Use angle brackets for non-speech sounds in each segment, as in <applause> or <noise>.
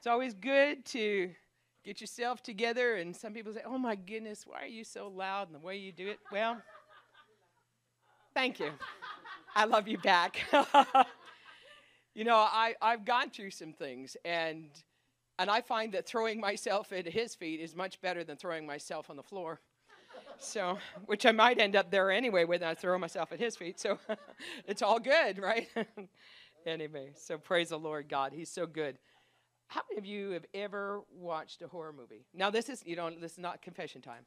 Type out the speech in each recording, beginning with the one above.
It's always good to get yourself together, and some people say, Oh my goodness, why are you so loud and the way you do it? Well, thank you. I love you back. <laughs> you know, I, I've gone through some things, and, and I find that throwing myself at his feet is much better than throwing myself on the floor. So, which I might end up there anyway when I throw myself at his feet. So, <laughs> it's all good, right? <laughs> anyway, so praise the Lord God. He's so good. How many of you have ever watched a horror movie? Now, this is, you know, this is not confession time,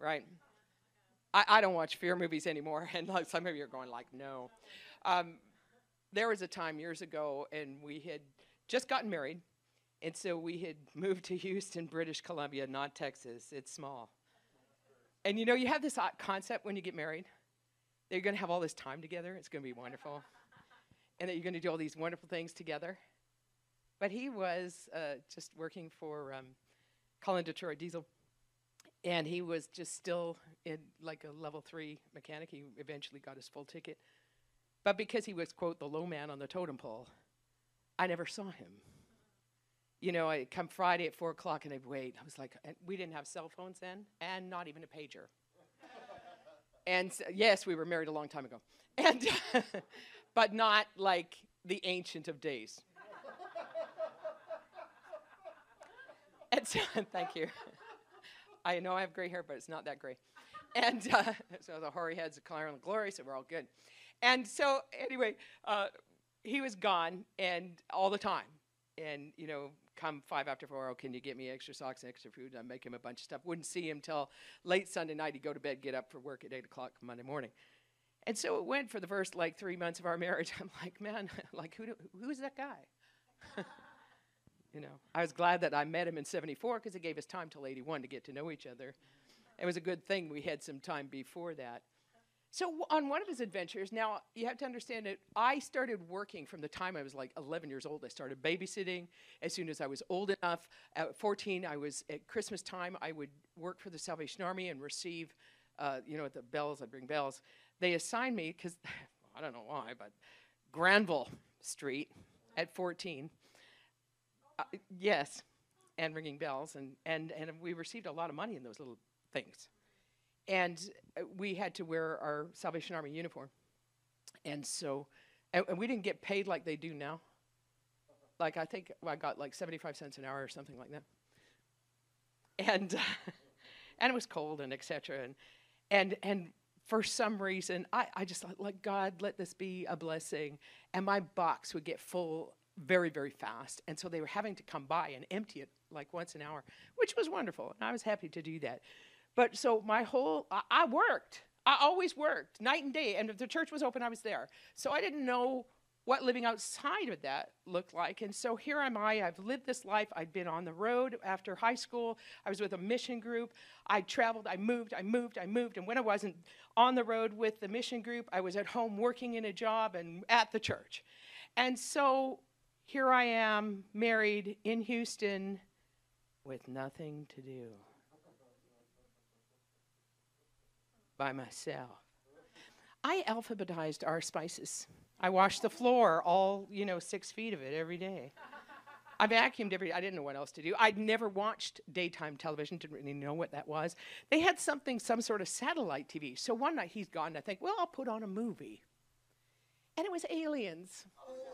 right? I, I don't watch fear movies anymore, <laughs> and like some of you are going like, no. Um, there was a time years ago, and we had just gotten married, and so we had <laughs> moved to Houston, British Columbia, not Texas. It's small. And you know, you have this concept when you get married that you're going to have all this time together. It's going to be wonderful, and that you're going to do all these wonderful things together. But he was uh, just working for um, Cullen Detroit Diesel, and he was just still in like a level three mechanic. He eventually got his full ticket. But because he was, quote, the low man on the totem pole, I never saw him. You know, I come Friday at four o'clock and I'd wait. I was like, we didn't have cell phones then, and not even a pager. <laughs> and so, yes, we were married a long time ago, and <laughs> but not like the ancient of days. And so, <laughs> thank you. I know I have gray hair, but it's not that gray. And uh, <laughs> so the hoary heads of Claire and Glory, so we're all good. And so, anyway, uh, he was gone and all the time. And, you know, come five after four, oh, can you get me extra socks and extra food? I'd make him a bunch of stuff. Wouldn't see him till late Sunday night. He'd go to bed, get up for work at 8 o'clock Monday morning. And so it went for the first like three months of our marriage. <laughs> I'm like, man, like who do, who's that guy? You know, I was glad that I met him in 74 because it gave us time till 81 to get to know each other. It was a good thing we had some time before that. So on one of his adventures, now you have to understand it. I started working from the time I was like 11 years old. I started babysitting as soon as I was old enough. At 14, I was at Christmas time. I would work for the Salvation Army and receive, uh, you know, at the bells. I'd ring bells. They assigned me because <sighs> I don't know why, but Granville Street at 14 uh, yes, and ringing bells, and, and, and we received a lot of money in those little things. And uh, we had to wear our Salvation Army uniform. And so, and, and we didn't get paid like they do now. Like, I think well, I got like 75 cents an hour or something like that. And, <laughs> and it was cold and etc. And, and, and for some reason, I, I just thought, like, God, let this be a blessing. And my box would get full very, very fast. And so they were having to come by and empty it like once an hour, which was wonderful. And I was happy to do that. But so my whole, I, I worked. I always worked night and day. And if the church was open, I was there. So I didn't know what living outside of that looked like. And so here am I. I've lived this life. I'd been on the road after high school. I was with a mission group. I traveled. I moved. I moved. I moved. And when I wasn't on the road with the mission group, I was at home working in a job and at the church. And so here I am, married in Houston with nothing to do by myself. I alphabetized our spices. I washed the floor, all, you know, six feet of it every day. I vacuumed every I didn't know what else to do. I'd never watched daytime television, didn't really know what that was. They had something, some sort of satellite TV. So one night he's gone, and I think, well, I'll put on a movie. And it was aliens. Oh,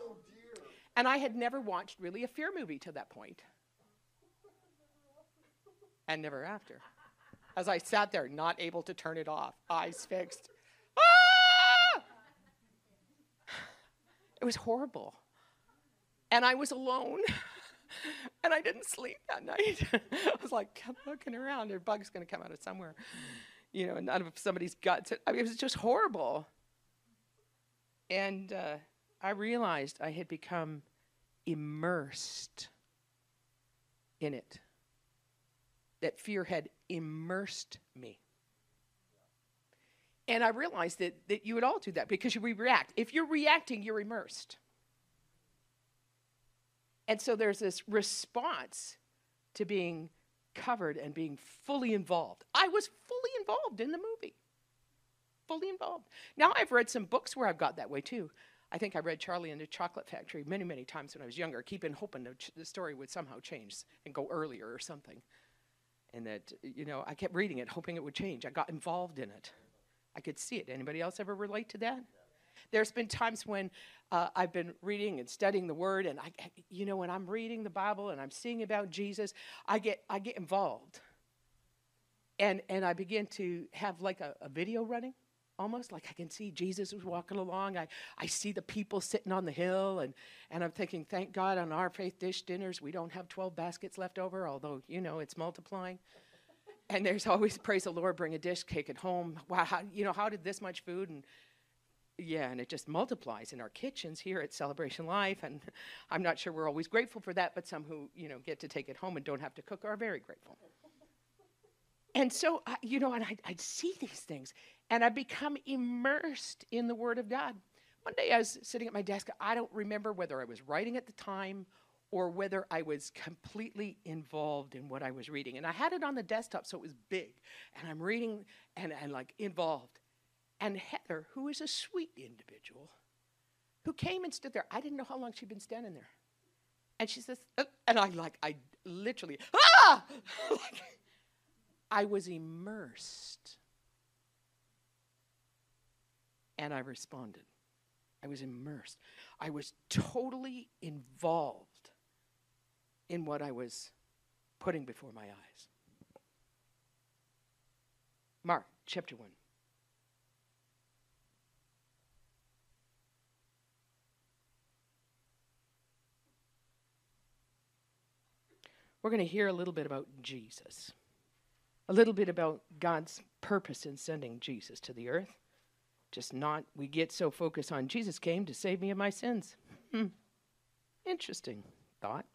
and I had never watched really a fear movie to that point. And never after. As I sat there, not able to turn it off, eyes fixed. Ah! It was horrible. And I was alone. <laughs> and I didn't sleep that night. <laughs> I was like, kept looking around. Their bug's going to come out of somewhere. You know, and out of somebody's guts. I mean, it was just horrible. And uh, I realized I had become immersed in it. That fear had immersed me. And I realized that, that you would all do that because you react. If you're reacting, you're immersed. And so there's this response to being covered and being fully involved. I was fully involved in the movie. Fully involved. Now I've read some books where I've got that way too. I think I read Charlie and the Chocolate Factory many, many times when I was younger, keeping hoping that the story would somehow change and go earlier or something. And that, you know, I kept reading it, hoping it would change. I got involved in it. I could see it. Anybody else ever relate to that? There's been times when uh, I've been reading and studying the Word, and I, you know, when I'm reading the Bible and I'm seeing about Jesus, I get I get involved, and and I begin to have like a, a video running, almost like I can see Jesus was walking along. I, I see the people sitting on the hill, and, and I'm thinking, thank God on our faith dish dinners, we don't have 12 baskets left over, although, you know, it's multiplying. and there's always, praise the Lord, bring a dish, take it home. Wow, how, you know, how did this much food? And yeah, and it just multiplies in our kitchens here at Celebration Life. And I'm not sure we're always grateful for that, but some who, you know, get to take it home and don't have to cook are very grateful. And so, I, you know, and I'd, I'd see these things and I become immersed in the Word of God. One day I was sitting at my desk. I don't remember whether I was writing at the time or whether I was completely involved in what I was reading. And I had it on the desktop, so it was big. And I'm reading and, and like involved. And Heather, who is a sweet individual, who came and stood there. I didn't know how long she'd been standing there. And she says, uh, and I like, I literally, ah! <laughs> like, I was immersed. And I responded. I was immersed. I was totally involved in what I was putting before my eyes. Mark chapter 1. We're going to hear a little bit about Jesus a little bit about God's purpose in sending Jesus to the earth. Just not, we get so focused on Jesus came to save me of my sins. Hmm. Interesting thought.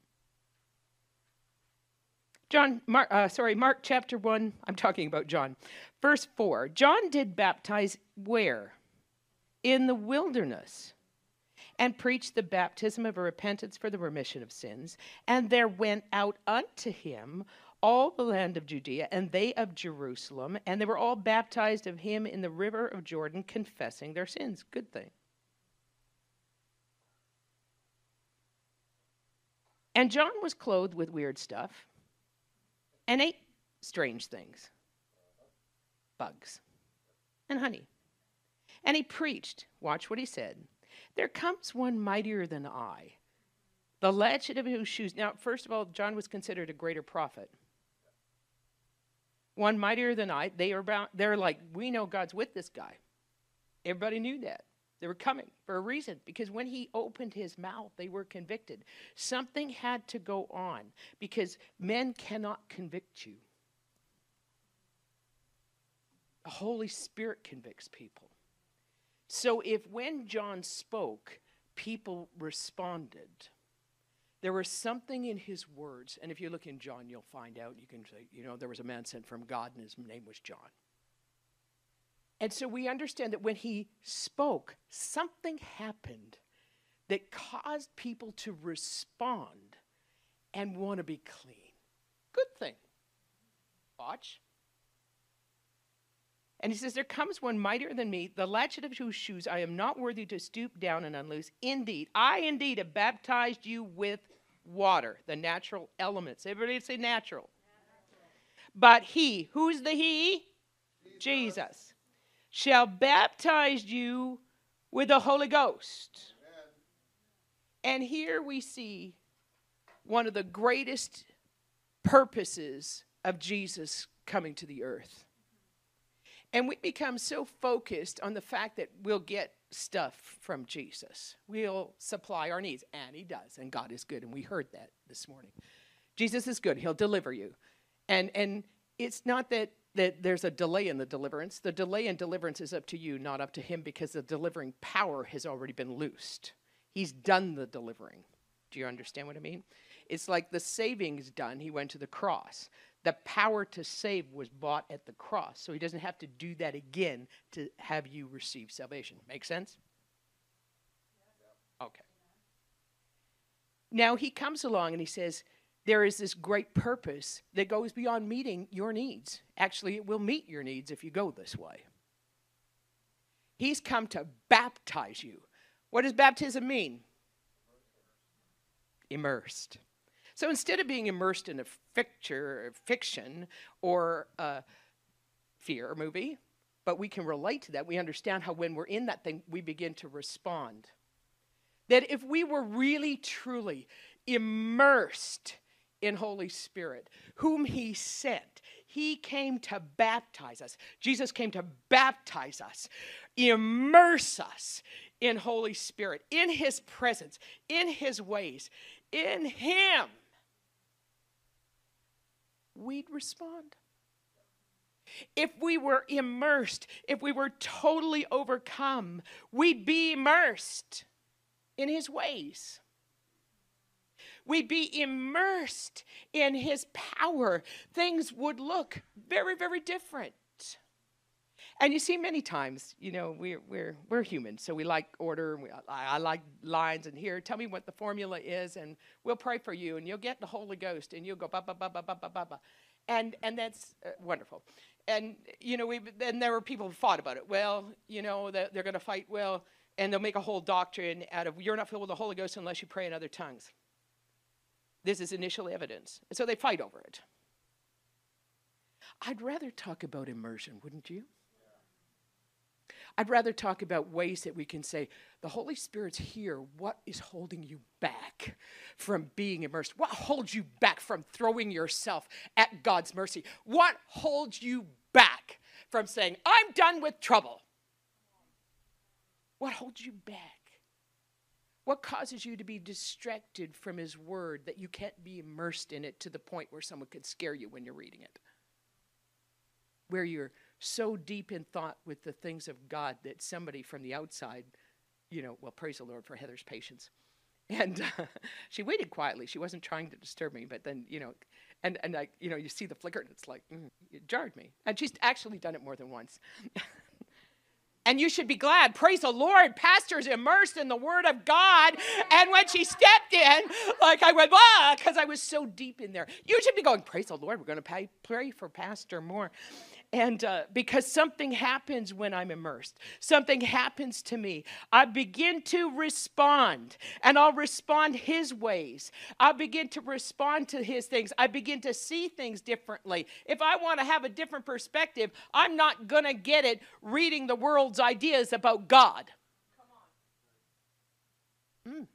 John, Mark, uh, sorry, Mark chapter 1, I'm talking about John. Verse 4 John did baptize where? In the wilderness, and preached the baptism of a repentance for the remission of sins. And there went out unto him all the land of Judea and they of Jerusalem, and they were all baptized of him in the river of Jordan, confessing their sins. Good thing. And John was clothed with weird stuff and ate strange things bugs and honey. And he preached, watch what he said. There comes one mightier than I, the latchet of whose shoes. Now, first of all, John was considered a greater prophet one mightier than I. They are about, they're like, we know God's with this guy. Everybody knew that. They were coming for a reason because when he opened his mouth, they were convicted. Something had to go on because men cannot convict you. The Holy Spirit convicts people. So if when John spoke, people responded, there was something in his words, and if you look in John, you'll find out. You can say, you know, there was a man sent from God, and his name was John. And so we understand that when he spoke, something happened that caused people to respond and want to be clean. Good thing. Watch. And he says, There comes one mightier than me, the latchet of whose shoes I am not worthy to stoop down and unloose. Indeed, I indeed have baptized you with water, the natural elements. Everybody say natural. But he, who's the he? Jesus. Jesus, shall baptize you with the Holy Ghost. And here we see one of the greatest purposes of Jesus coming to the earth. And we become so focused on the fact that we'll get stuff from Jesus. We'll supply our needs, and He does, and God is good, and we heard that this morning. Jesus is good; He'll deliver you, and and it's not that that there's a delay in the deliverance. The delay in deliverance is up to you, not up to Him, because the delivering power has already been loosed. He's done the delivering. Do you understand what I mean? It's like the saving's done. He went to the cross. The power to save was bought at the cross. So he doesn't have to do that again to have you receive salvation. Make sense? Okay. Now he comes along and he says, There is this great purpose that goes beyond meeting your needs. Actually, it will meet your needs if you go this way. He's come to baptize you. What does baptism mean? Immersed. So instead of being immersed in a fiction, or a fear movie, but we can relate to that. We understand how when we're in that thing, we begin to respond. That if we were really, truly immersed in Holy Spirit, whom He sent, He came to baptize us. Jesus came to baptize us, immerse us in Holy Spirit, in His presence, in His ways, in Him. We'd respond. If we were immersed, if we were totally overcome, we'd be immersed in His ways. We'd be immersed in His power. Things would look very, very different. And you see, many times, you know, we're, we're, we're human, so we like order. We, I, I like lines, and here, tell me what the formula is, and we'll pray for you, and you'll get the Holy Ghost, and you'll go ba ba ba ba ba ba ba ba. And, and that's uh, wonderful. And, you know, we, there were people who fought about it. Well, you know, they're, they're going to fight, well, and they'll make a whole doctrine out of you're not filled with the Holy Ghost unless you pray in other tongues. This is initial evidence. And so they fight over it. I'd rather talk about immersion, wouldn't you? I'd rather talk about ways that we can say, the Holy Spirit's here. What is holding you back from being immersed? What holds you back from throwing yourself at God's mercy? What holds you back from saying, I'm done with trouble? What holds you back? What causes you to be distracted from His Word that you can't be immersed in it to the point where someone could scare you when you're reading it? Where you're so deep in thought with the things of God that somebody from the outside, you know, well, praise the Lord for Heather's patience. And uh, <laughs> she waited quietly. She wasn't trying to disturb me, but then, you know, and, and I, you know, you see the flicker and it's like, mm, it jarred me. And she's actually done it more than once. <laughs> And you should be glad. Praise the Lord. Pastor's immersed in the Word of God. And when she stepped in, like I went, ah, because I was so deep in there. You should be going, Praise the Lord. We're going to pray for Pastor more. And uh, because something happens when I'm immersed, something happens to me. I begin to respond, and I'll respond His ways. I begin to respond to His things. I begin to see things differently. If I want to have a different perspective, I'm not going to get it reading the world's ideas about God. Mm.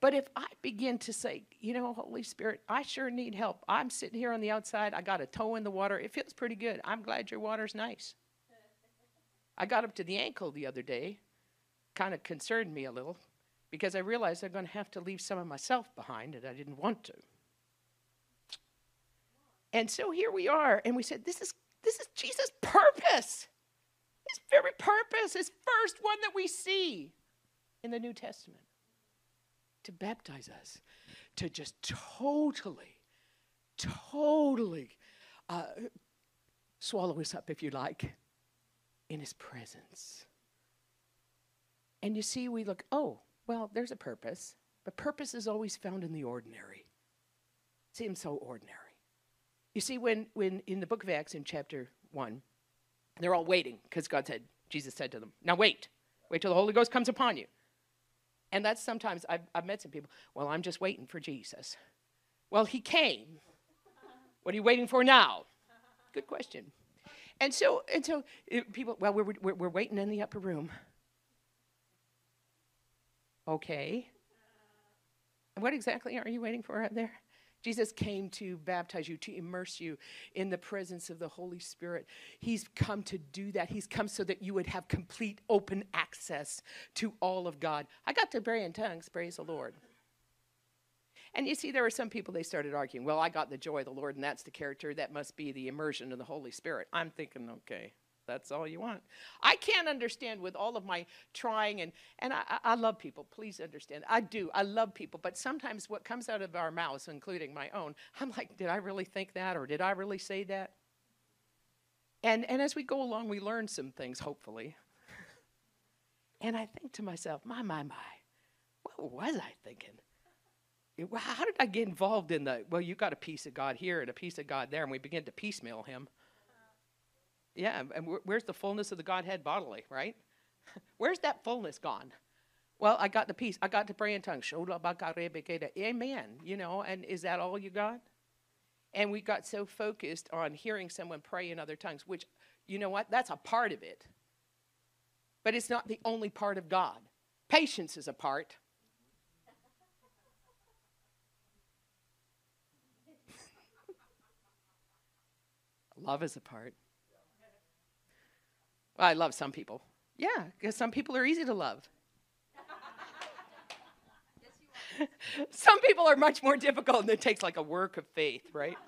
But if I begin to say, you know, Holy Spirit, I sure need help. I'm sitting here on the outside. I got a toe in the water. It feels pretty good. I'm glad your water's nice. I got up to the ankle the other day. Kind of concerned me a little because I realized I'm going to have to leave some of myself behind and I didn't want to. And so here we are, and we said, This is this is Jesus' purpose. His very purpose, his first one that we see in the New Testament to baptize us, to just totally, totally uh, swallow us up, if you like, in His presence. And you see, we look, oh, well, there's a purpose, but purpose is always found in the ordinary. Seems so ordinary. You see, when, when in the book of Acts, in chapter 1, they're all waiting because God said, Jesus said to them, Now wait, wait till the Holy Ghost comes upon you. And that's sometimes, I've, I've met some people, well, I'm just waiting for Jesus. Well, he came. What are you waiting for now? Good question. And so, and so it, people, well, we're, we're, we're waiting in the upper room. Okay. What exactly are you waiting for out there? Jesus came to baptize you, to immerse you in the presence of the Holy Spirit. He's come to do that. He's come so that you would have complete open access to all of God. I got to pray in tongues, praise the Lord. And you see, there were some people, they started arguing, well, I got the joy of the Lord, and that's the character. That must be the immersion of the Holy Spirit. I'm thinking, okay. That's all you want. I can't understand with all of my trying, and, and I, I love people. Please understand. I do. I love people. But sometimes what comes out of our mouths, including my own, I'm like, did I really think that? Or did I really say that? And, and as we go along, we learn some things, hopefully. and I think to myself, my, my, my, what was I thinking? How did I get involved in the, well, you got a piece of God here and a piece of God there, and we begin to piecemeal him. Yeah, and where's the fullness of the Godhead bodily, right? <laughs> Where's that fullness gone? Well, I got the peace. I got to pray in tongues. Amen. You know, and is that all you got? And we got so focused on hearing someone pray in other tongues, which, you know what? That's a part of it. But it's not the only part of God. Patience is a part. <laughs> Love is a part. Well, I love some people. Yeah, because some people are easy to love. <laughs> some people are much more difficult, and it takes like a work of faith, right?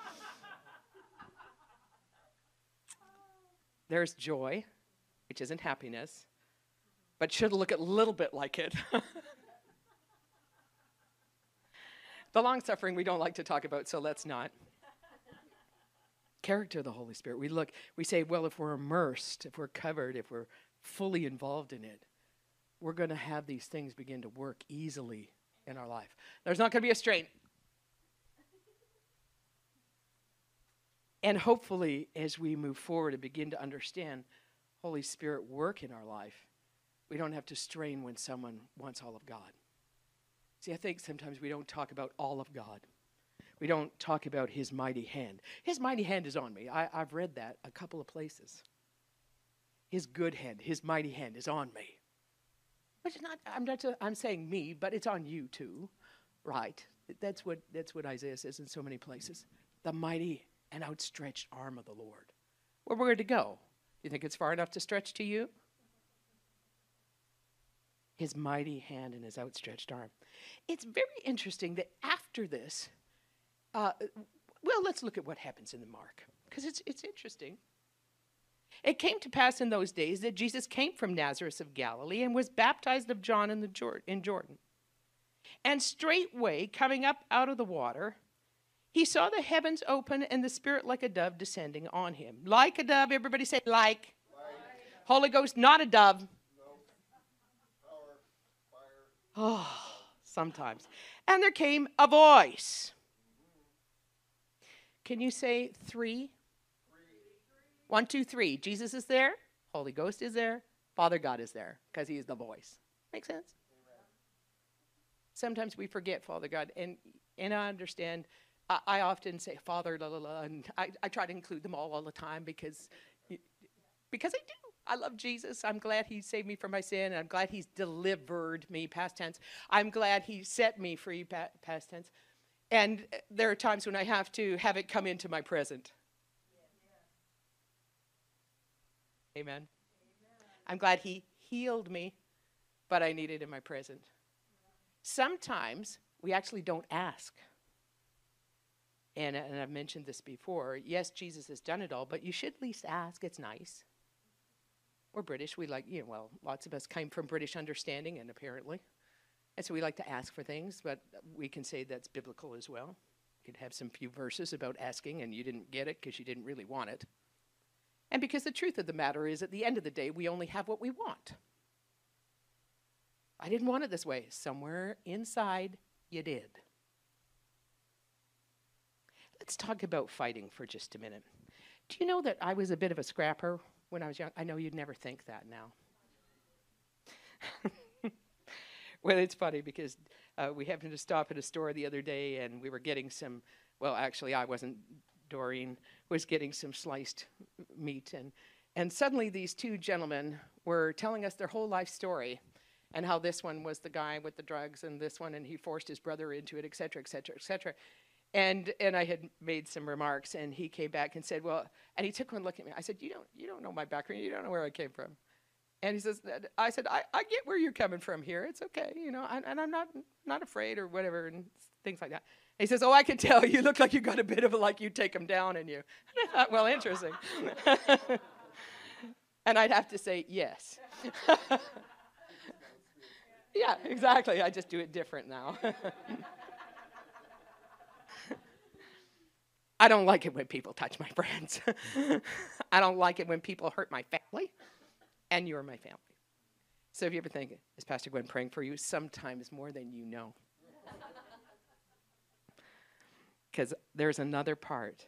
There's joy, which isn't happiness, but should look a little bit like it. <laughs> the long suffering we don't like to talk about, so let's not character of the Holy Spirit. We look, we say, well, if we're immersed, if we're covered, if we're fully involved in it, we're going to have these things begin to work easily in our life. There's not going to be a strain. And hopefully, as we move forward and begin to understand Holy Spirit work in our life, we don't have to strain when someone wants all of God. See, I think sometimes we don't talk about all of God we don't talk about his mighty hand. His mighty hand is on me. I, have read that a couple of places. His good hand, his mighty hand is on me. Which is not, I'm not, I'm saying me, but it's on you too, right? That's what, that's what Isaiah says in so many places. The mighty and outstretched arm of the Lord. Where we're to go. You think it's far enough to stretch to you? His mighty hand and his outstretched arm. It's very interesting that after this, uh, well, let's look at what happens in the Mark, because it's, it's interesting. It came to pass in those days that Jesus came from Nazareth of Galilee and was baptized of John in, the Jor- in Jordan. And straightway, coming up out of the water, he saw the heavens open and the Spirit like a dove descending on him. Like a dove, everybody say, like. like. Holy Ghost, not a dove. No. Power, oh, sometimes. And there came a voice can you say three? One, two, three. Jesus is there. Holy Ghost is there. Father God is there because he is the voice. Make sense? Sometimes we forget Father God, and and I understand. I, I often say Father, la la la, and I, I try to include them all all the time because because I do. I love Jesus. I'm glad he saved me from my sin. I'm glad he's delivered me, past tense. I'm glad he set me free, past tense. And there are times when I have to have it come into my present. Amen. Amen. I'm glad He healed me, but I need it in my present. Sometimes we actually don't ask. And, and I've mentioned this before. Yes, Jesus has done it all, but you should at least ask. It's nice. We're British. We like, you know, well, lots of us came from British understanding, and apparently. And so we like to ask for things, but we can say that's biblical as well. You could have some few verses about asking and you didn't get it because you didn't really want it. And because the truth of the matter is, at the end of the day, we only have what we want. I didn't want it this way. Somewhere inside, you did. Let's talk about fighting for just a minute. Do you know that I was a bit of a scrapper when I was young? I know you'd never think that now. <laughs> <laughs> well, it's funny because uh, we happened to stop at a store the other day and we were getting some, well, actually, I wasn't, Doreen was getting some sliced meat. And, and suddenly these two gentlemen were telling us their whole life story and how this one was the guy with the drugs and this one and he forced his brother into it, et cetera, et cetera, et cetera. And, and I had made some remarks and he came back and said, well, and he took one look at me. I said, you don't, you don't know my background. You don't know where I came from. And he says, I said, I, I get where you're coming from here. It's okay, you know, and, and I'm not not afraid or whatever and things like that. And he says, Oh, I can tell you look like you got a bit of a like you take him down in you. <laughs> And I thought, well, interesting. <laughs> And I'd have to say, Yes. <laughs> yeah, exactly. I just do it different now. I don't like it when people touch my friends. I don't like it when people hurt my family, and you're my family. So if you ever think, is Pastor Gwen praying for you? Sometimes more than you know. <laughs> Because there's another part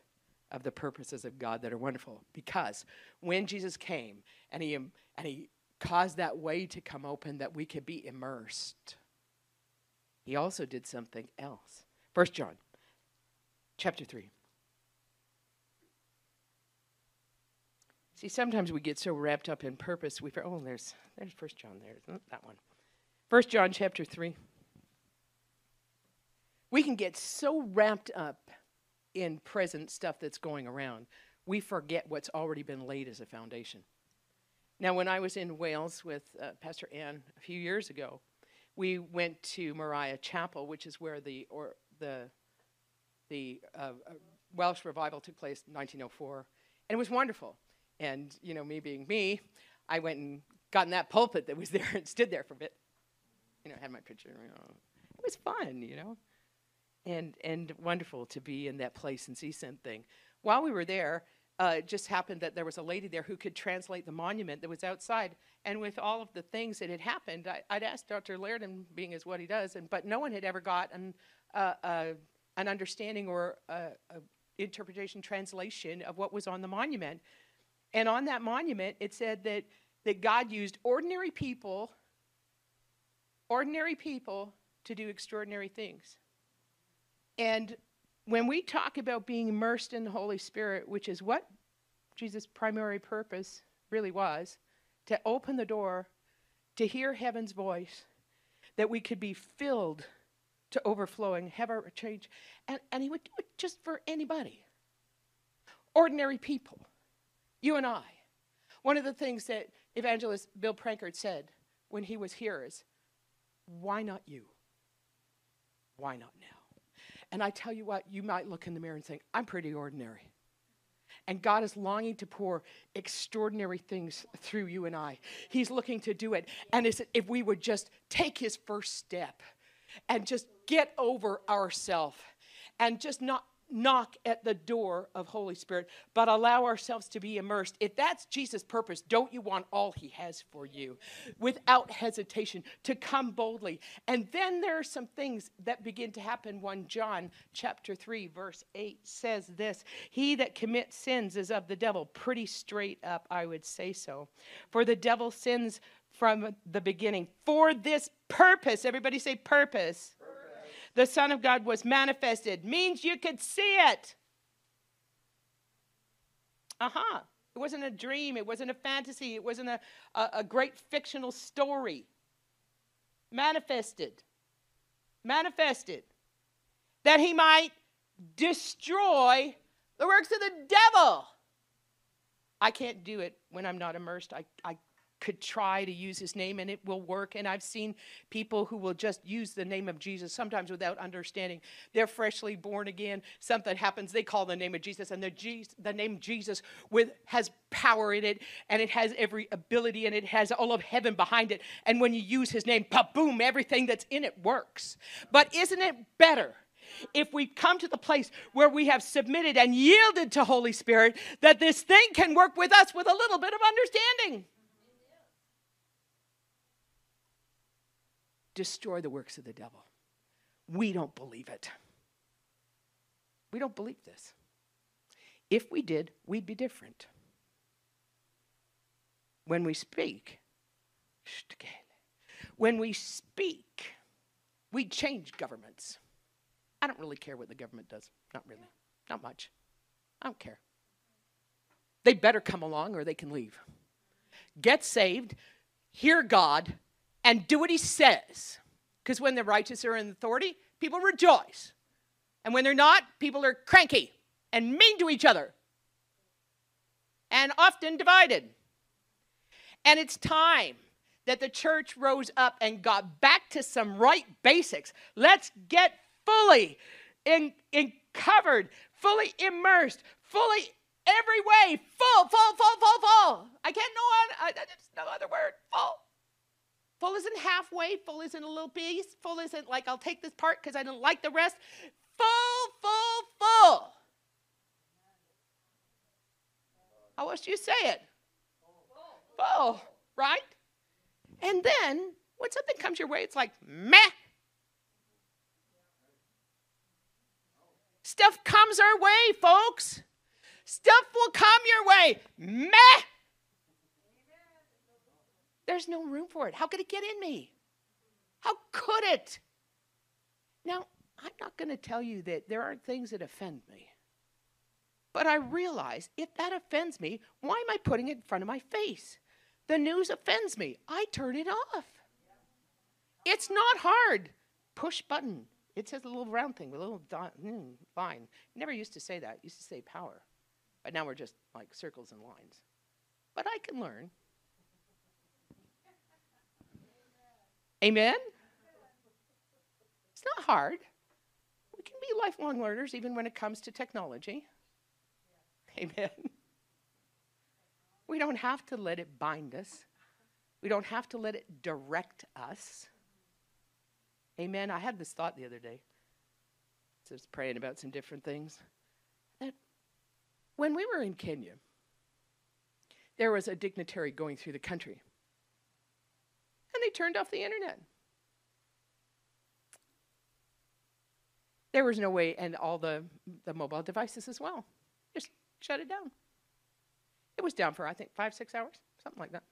of the purposes of God that are wonderful. Because when Jesus came and he, um, and he caused that way to come open that we could be immersed, he also did something else. First John chapter 3. See, sometimes we get so wrapped up in purpose, we oh, there's there's First John there, isn't that one? First John chapter three. We can get so wrapped up in present stuff that's going around, we forget what's already been laid as a foundation. Now, when I was in Wales with uh, Pastor Ann a few years ago, we went to Moriah Chapel, which is where the or the the uh, uh Welsh revival took place in 1904, and it was wonderful. And, you know, me being me, I went and got in that pulpit that was <laughs> there and stood there for a bit. You know, had my picture. You know. It was fun, you know, and and wonderful to be in that place and see something. While we were there, uh, it just happened that there was a lady there who could translate the monument that was outside. And with all of the things that had happened, I, would asked Dr. Laird, and being as what he does, and but no one had ever gotten an, uh, uh, an understanding or a interpretation translation of what was on the monument. And on that monument, it said that, that God used ordinary people, ordinary people, to do extraordinary things. And when we talk about being immersed in the Holy Spirit, which is what Jesus' primary purpose really was, to open the door, to hear heaven's voice, that we could be filled to overflowing, have our change. And, and he would do it just for anybody. Ordinary people. You and I. One of the things that evangelist Bill Prankard said when he was here is, why not you? Why not now? And I tell you what, you might look in the mirror and think, I'm pretty ordinary. And God is longing to pour extraordinary things through you and I. He's looking to do it. And if we would just take his first step and just get over ourselves and just not knock at the door of Holy Spirit, but allow ourselves to be immersed. If that's Jesus' purpose, don't you want all he has for you without hesitation to come boldly? And then there are some things that begin to happen. 1 John chapter 3 verse 8 says this, he that commits sins is of the devil. Pretty straight up, I would say so. For the devil sins from the beginning for this purpose. Everybody say purpose the Son of God was manifested means you could see it. Uh huh. It wasn't a dream, it wasn't a fantasy, it wasn't a, a, a great fictional story. Manifested. Manifested. That he might destroy the works of the devil. I can't do it when I'm not immersed. I, I could try to use his name and it will work. And I've seen people who will just use the name of Jesus, sometimes without understanding. They're freshly born again. Something happens, they call the name of Jesus, and the, Jesus, the name Jesus with, has power in it, and it has every ability, and it has all of heaven behind it. And when you use his name, boom, everything that's in it works. But isn't it better? if we come to the place where we have submitted and yielded to Holy Spirit, that this thing can work with us with a little bit of understanding. Destroy the works of the devil. We don't believe it. We don't believe this. If we did, we'd be different. When we speak, when we speak, we change governments. I don't really care what the government does. Not really. Not much. I don't care. They better come along or they can leave. Get saved, hear God, and do what he says. Because when the righteous are in authority, people rejoice. And when they're not, people are cranky and mean to each other and often divided. And it's time that the church rose up and got back to some right basics. Let's get fully in, in covered, fully immersed, fully every way, full, full, full, full, full. I can't know on, I, there's no other word, full. Full isn't halfway, full isn't a little piece, full isn't like I'll take this part because I don't like the rest. Full, full, full. How else do you say it? Full, right? And then when something comes your way, it's like, meh. Stuff comes our way, folks. Stuff will come your way. Meh. There's no room for it. How could it get in me? How could it? Now, I'm not going to tell you that there aren't things that offend me. But I realize if that offends me, why am I putting it in front of my face? The news offends me. I turn it off. It's not hard. Push button. It says a little round thing with a little dot, mm, line. Never used to say that. Used to say power. But now we're just like circles and lines. But I can learn. Amen? It's not hard. We can be lifelong learners even when it comes to technology. Amen. We don't have to let it bind us, we don't have to let it direct us. Amen. I had this thought the other day. I was praying about some different things. That when we were in Kenya, there was a dignitary going through the country and they turned off the internet. There was no way, and all the, the mobile devices as well. Just shut it down. It was down for, I think, five, six hours, something like that.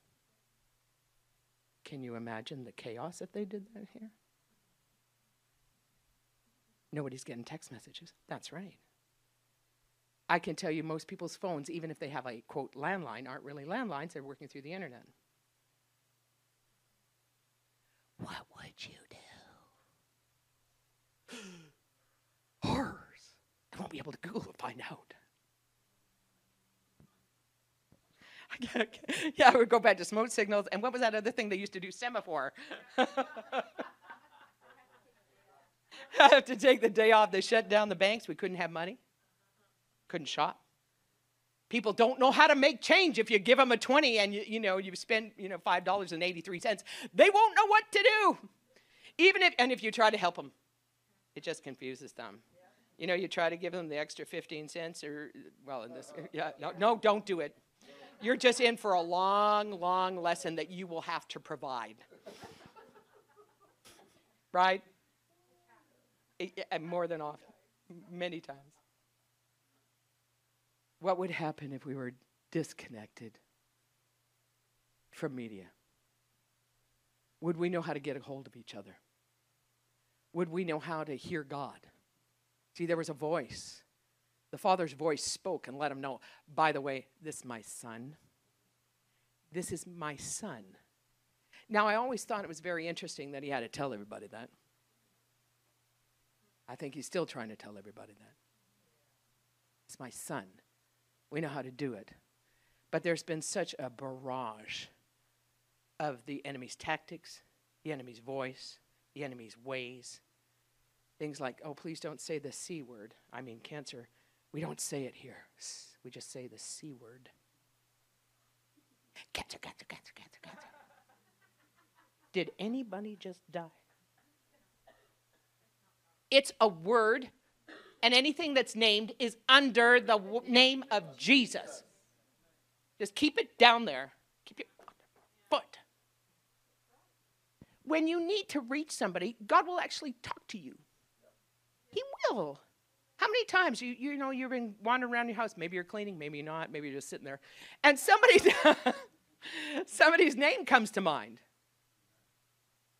Can you imagine the chaos if they did that here? Nobody's getting text messages. That's right. I can tell you most people's phones, even if they have a quote landline, aren't really landlines, they're working through the internet. What would you do? Horrors. I won't be able to Google to find out. <laughs> yeah, I would go back to smoke signals. And what was that other thing they used to do? Semaphore. <laughs> I have to take the day off. They shut down the banks. We couldn't have money, couldn't shop. People don't know how to make change. If you give them a 20 and you, you know you spend you know $5.83, they won't know what to do. Even if and if you try to help them, it just confuses them. You know, you try to give them the extra 15 cents or well, in this yeah, no, no, don't do it. You're just in for a long, long lesson that you will have to provide. right? And more than often, many times. What would happen if we were disconnected from media? Would we know how to get a hold of each other? Would we know how to hear God? See, there was a voice. The Father's voice spoke and let him know, by the way, this is my son. This is my son. Now, I always thought it was very interesting that he had to tell everybody that. I think he's still trying to tell everybody that. It's my son. We know how to do it. But there's been such a barrage of the enemy's tactics, the enemy's voice, the enemy's ways. Things like, oh, please don't say the C word. I mean, cancer. We don't say it here. We just say the C word. Cancer, cancer, cancer, cancer, cancer. Did anybody just die? It's a word and anything that's named is under the w- name of Jesus. Just keep it down there. Keep your foot. When you need to reach somebody, God will actually talk to you. He will. How many times you you know you've been wandering around your house? Maybe you're cleaning, maybe you're not, maybe you're just sitting there, and somebody <laughs> somebody's name comes to mind.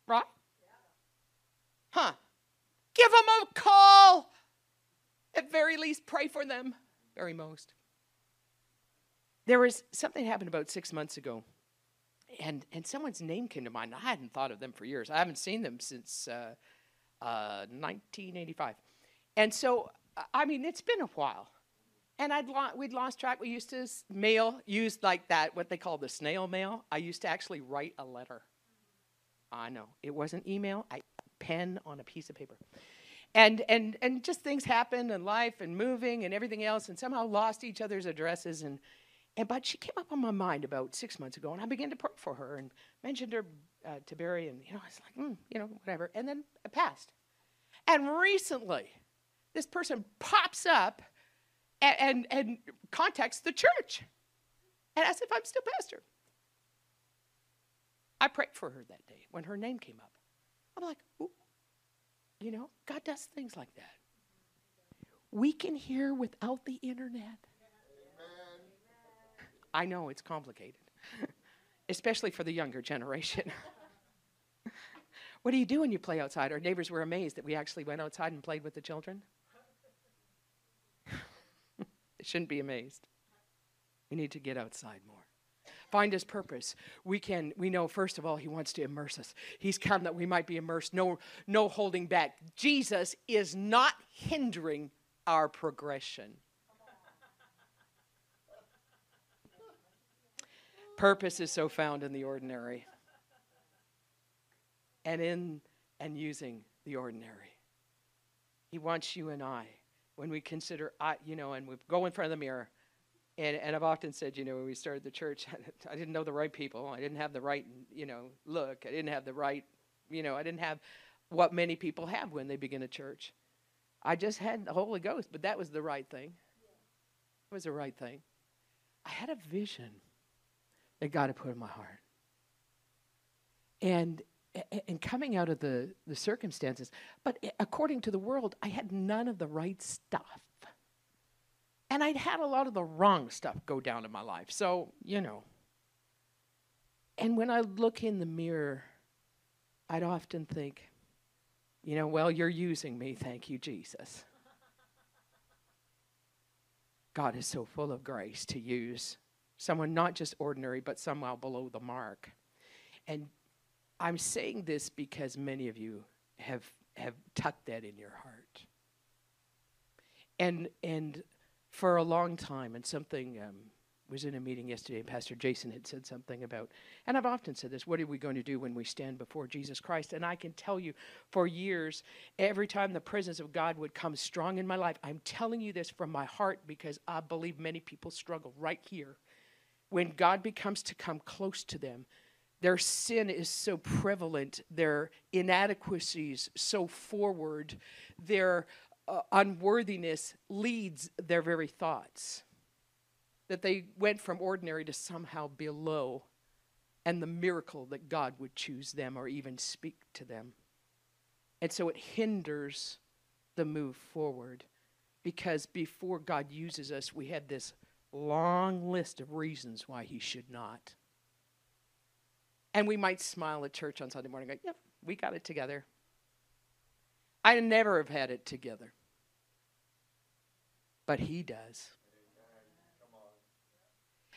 Right? Huh? Give them a call. At very least, pray for them. Very most. There was something happened about six months ago, and, and someone's name came to mind. I hadn't thought of them for years. I haven't seen them since uh, uh, 1985. And so, I mean, it's been a while. And I'd lo- we'd lost track. We used to mail, used like that, what they call the snail mail. I used to actually write a letter. I know. It wasn't email, I pen on a piece of paper. And and and just things happened and life and moving and everything else and somehow lost each other's addresses and and but she came up on my mind about six months ago and i began to pray for her and mentioned her uh, to barry and you know i was like mm, you know whatever. And then it passed. And recently this person pops up and, and, and contacts the church and asks if i'm still pastor. I prayed for her that day when her name came up. I'm like ooh you know, God does things like that. We can hear without the internet. Amen. I know it's complicated, <laughs> especially for the younger generation. <laughs> what do you do when you play outside? Our neighbors were amazed that we actually went outside and played with the children. <laughs> they shouldn't be amazed. We need to get outside more find his purpose, we can we know first of all he wants to immerse us. He's come that we might be immersed, no no holding back. Jesus is not hindering our progression. Purpose is so found in the ordinary and in and using the ordinary. He wants you and I, when we consider, I, you know, and we go in front of the mirror and, and I've often said, you know, when we started the church, <laughs> I didn't know the right people. I didn't have the right, you know, look. I didn't have the right, you know, I didn't have what many people have when they begin a church. I just had the Holy Ghost, but that was the right thing. It was the right thing. I had a vision that God had put in my heart. And and coming out of the, the circumstances, but eh, according to the world, I had none of the right stuff. And I'd had a lot of the wrong stuff go down in my life. So, you know. And when I look in the mirror, I'd often think, you know, well, you're using me. Thank you, Jesus. God is so full of grace to use someone not just ordinary, but somehow below the mark. And I'm saying this because many of you have have tucked that in your heart. And and for a long time, and something um, was in a meeting yesterday, and Pastor Jason had said something about, and I've often said this what are we going to do when we stand before Jesus Christ? And I can tell you for years, every time the presence of God would come strong in my life, I'm telling you this from my heart because I believe many people struggle right here. When God becomes to come close to them, their sin is so prevalent, their inadequacies so forward, their uh, unworthiness leads their very thoughts. That they went from ordinary to somehow below, and the miracle that God would choose them or even speak to them. And so it hinders the move forward because before God uses us, we have this long list of reasons why He should not. And we might smile at church on Sunday morning, go, yep, we got it together. I never have had it together but He does.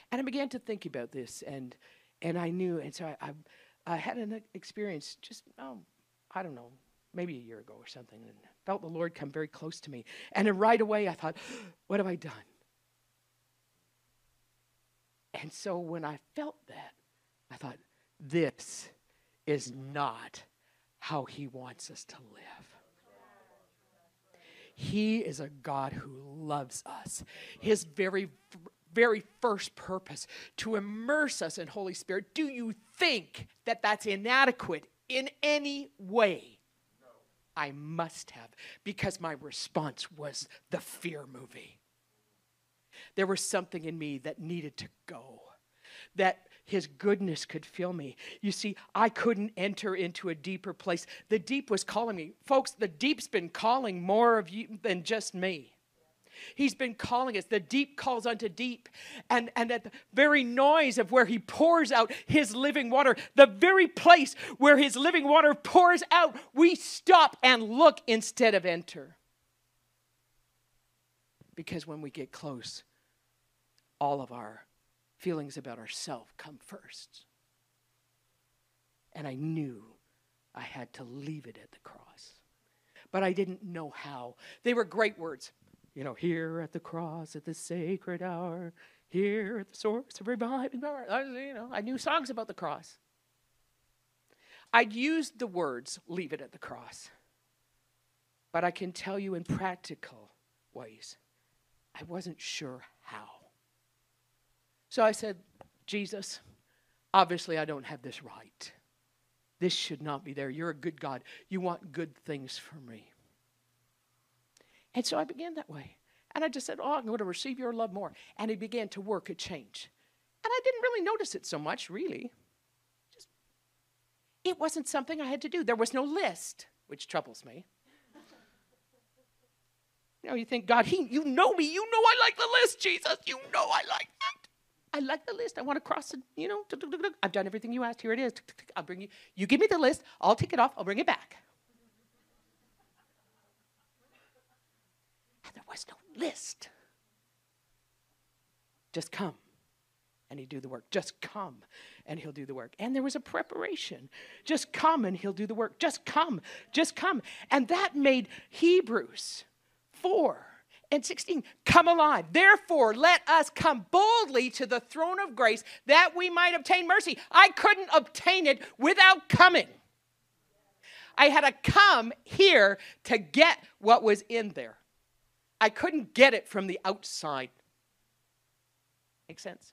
And I began to think about this, and and I knew, and so I, I, I had an experience just, oh, I don't know, maybe a year ago or something, and felt the Lord come very close to me. And right away I thought, <gasps> what have I done? And so when I felt that, I thought, this is not how He wants us to live. He is a God who loves us. His very very first purpose to immerse us in Holy Spirit. Do you think that that's inadequate in any way? No. I must have because my response was the fear movie. There was something in me that needed to go. That his goodness could fill me. You see, I couldn't enter into a deeper place. The deep was calling me. Folks, the deep's been calling more of you than just me. He's been calling us. The deep calls unto deep. And, and at the very noise of where he pours out his living water, the very place where his living water pours out, we stop and look instead of enter. Because when we get close, all of our feelings about ourselves come first. And I knew I had to leave it at the cross. But I didn't know how. They were great words. You know, here at the cross at the sacred hour, here at the source of reviving power. You know, I knew songs about the cross. I'd used the words, leave it at the cross. But I can tell you in practical ways, I wasn't sure how. So I said, Jesus, obviously I don't have this right. This should not be there. You're a good God. You want good things for me. And so I began that way. And I just said, Oh, I'm going to receive your love more. And he began to work a change. And I didn't really notice it so much, really. Just, it wasn't something I had to do. There was no list, which troubles me. You know, you think, God, he, you know me. You know I like the list, Jesus. You know I like that. I like the list. I want to cross it, you know. I've done everything you asked. Here it is. I'll bring you. You give me the list. I'll take it off. I'll bring it back. And there was no list. Just come and he'd do the work. Just come and he'll do the work. And there was a preparation. Just come and he'll do the work. Just come. Just come. And that made Hebrews 4 and 16 come alive. Therefore, let us come boldly to the throne of grace that we might obtain mercy. I couldn't obtain it without coming. I had to come here to get what was in there. I couldn't get it from the outside. Make sense?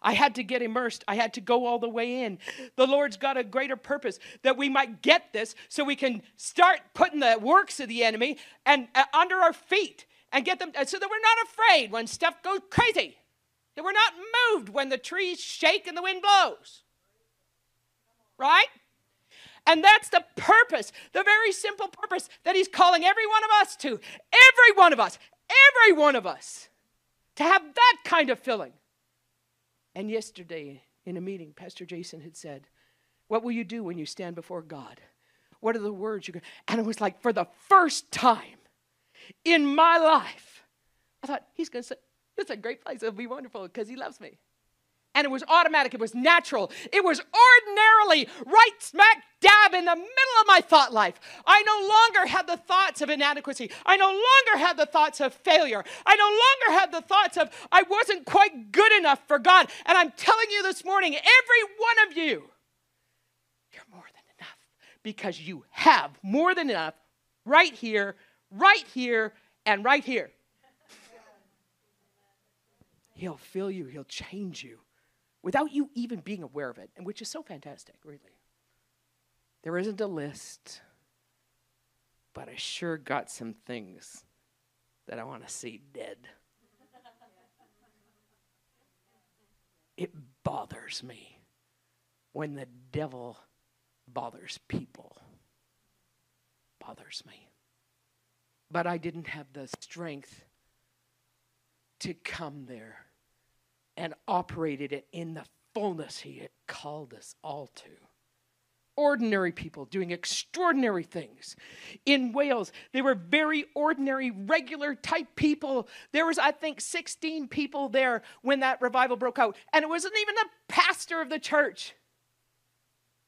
I had to get immersed. I had to go all the way in. The Lord's got a greater purpose that we might get this so we can start putting the works of the enemy and uh, under our feet and get them uh, so that we're not afraid when stuff goes crazy. That we're not moved when the trees shake and the wind blows. Right? And that's the purpose, the very simple purpose that he's calling every one of us to. Every one of us, every one of us, to have that kind of filling. And yesterday in a meeting, Pastor Jason had said, What will you do when you stand before God? What are the words you're going And it was like for the first time in my life, I thought, He's going to say, It's a great place. It'll be wonderful because He loves me. And it was automatic, it was natural, it was ordinarily right smack dab in the middle of my thought life. I no longer had the thoughts of inadequacy. I no longer had the thoughts of failure. I no longer had the thoughts of I wasn't quite good enough for God. And I'm telling you this morning, every one of you, you're more than enough because you have more than enough right here, right here, and right here. He'll fill you, He'll change you without you even being aware of it, and which is so fantastic, really. There isn't a list, but I sure got some things that I want to see dead. It bothers me when the devil bothers people. Bothers me. But I didn't have the strength to come there and operated it in the fullness He had called us all to. Ordinary people doing extraordinary things. In Wales, they were very ordinary, regular type people. There was, I think, 16 people there when that revival broke out. And it wasn't even the pastor of the church.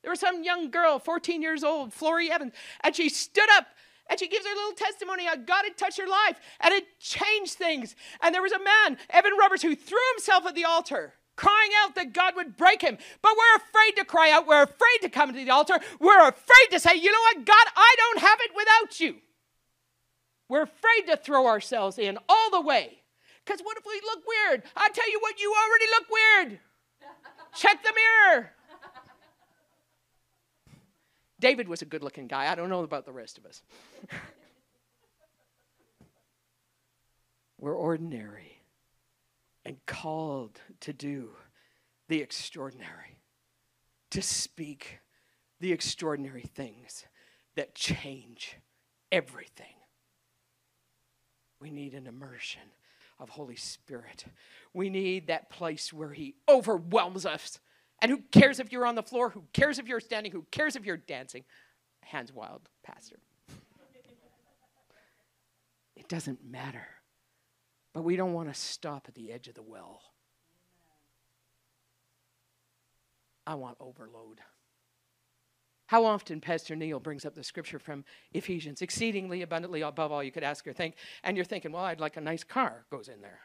There was some young girl, 14 years old, Florrie Evans, and she stood up and she gives her little testimony how God had touched her life and it changed things. And there was a man, Evan Roberts, who threw himself at the altar, crying out that God would break him. But we're afraid to cry out. We're afraid to come to the altar. We're afraid to say, you know what, God, I don't have it without you. We're afraid to throw ourselves in all the way. Because what if we look weird? I tell you what, you already look weird. Check the mirror. David was a good looking guy. I don't know about the rest of us. We're ordinary and called to do the extraordinary, to speak the extraordinary things that change everything. We need an immersion of Holy Spirit. We need that place where He overwhelms us and who cares if you're on the floor? Who cares if you're standing? Who cares if you're dancing? Hands wild, Pastor. it doesn't matter. But we don't want to stop at the edge of the well. I want overload. How often Pastor Neil brings up the scripture from Ephesians, exceedingly abundantly above all you could ask or think, and you're thinking, well, I'd like a nice car goes in there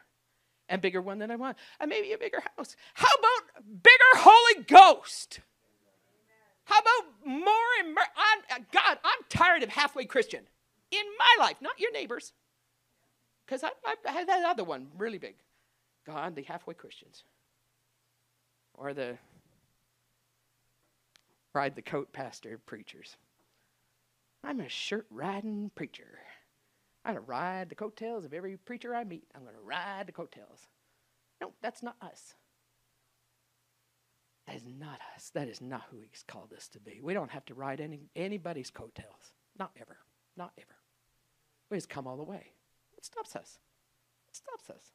and bigger one than I want, and maybe a bigger house. How about bigger Holy Ghost? How about more? Immer- I'm, uh, God, I'm tired of halfway Christian. in my life, not your neighbors. Because I, I, had that other one really big. God, the halfway Christians. Or the ride the coat pastor preachers. I'm a shirt riding preacher. I'm going to ride the coattails of every preacher I meet. I'm going to ride the coattails. No, that's not us. That is not us. That is not who He's called us to be. We don't have to ride any, anybody's coattails. Not ever. Not ever. We just come all the way. It stops us. It stops us.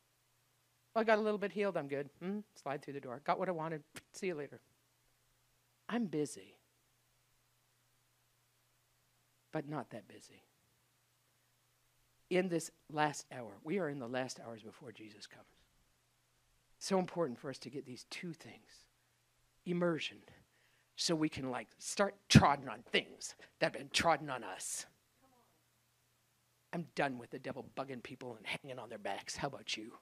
Well, I got a little bit healed. I'm good. Hmm? Slide through the door. Got what I wanted. <laughs> See you later. I'm busy, but not that busy. In this last hour, we are in the last hours before Jesus comes. So important for us to get these two things immersion so we can like start trodding on things that have been trodden on us. I'm done with the devil bugging people and hanging on their backs. How about you?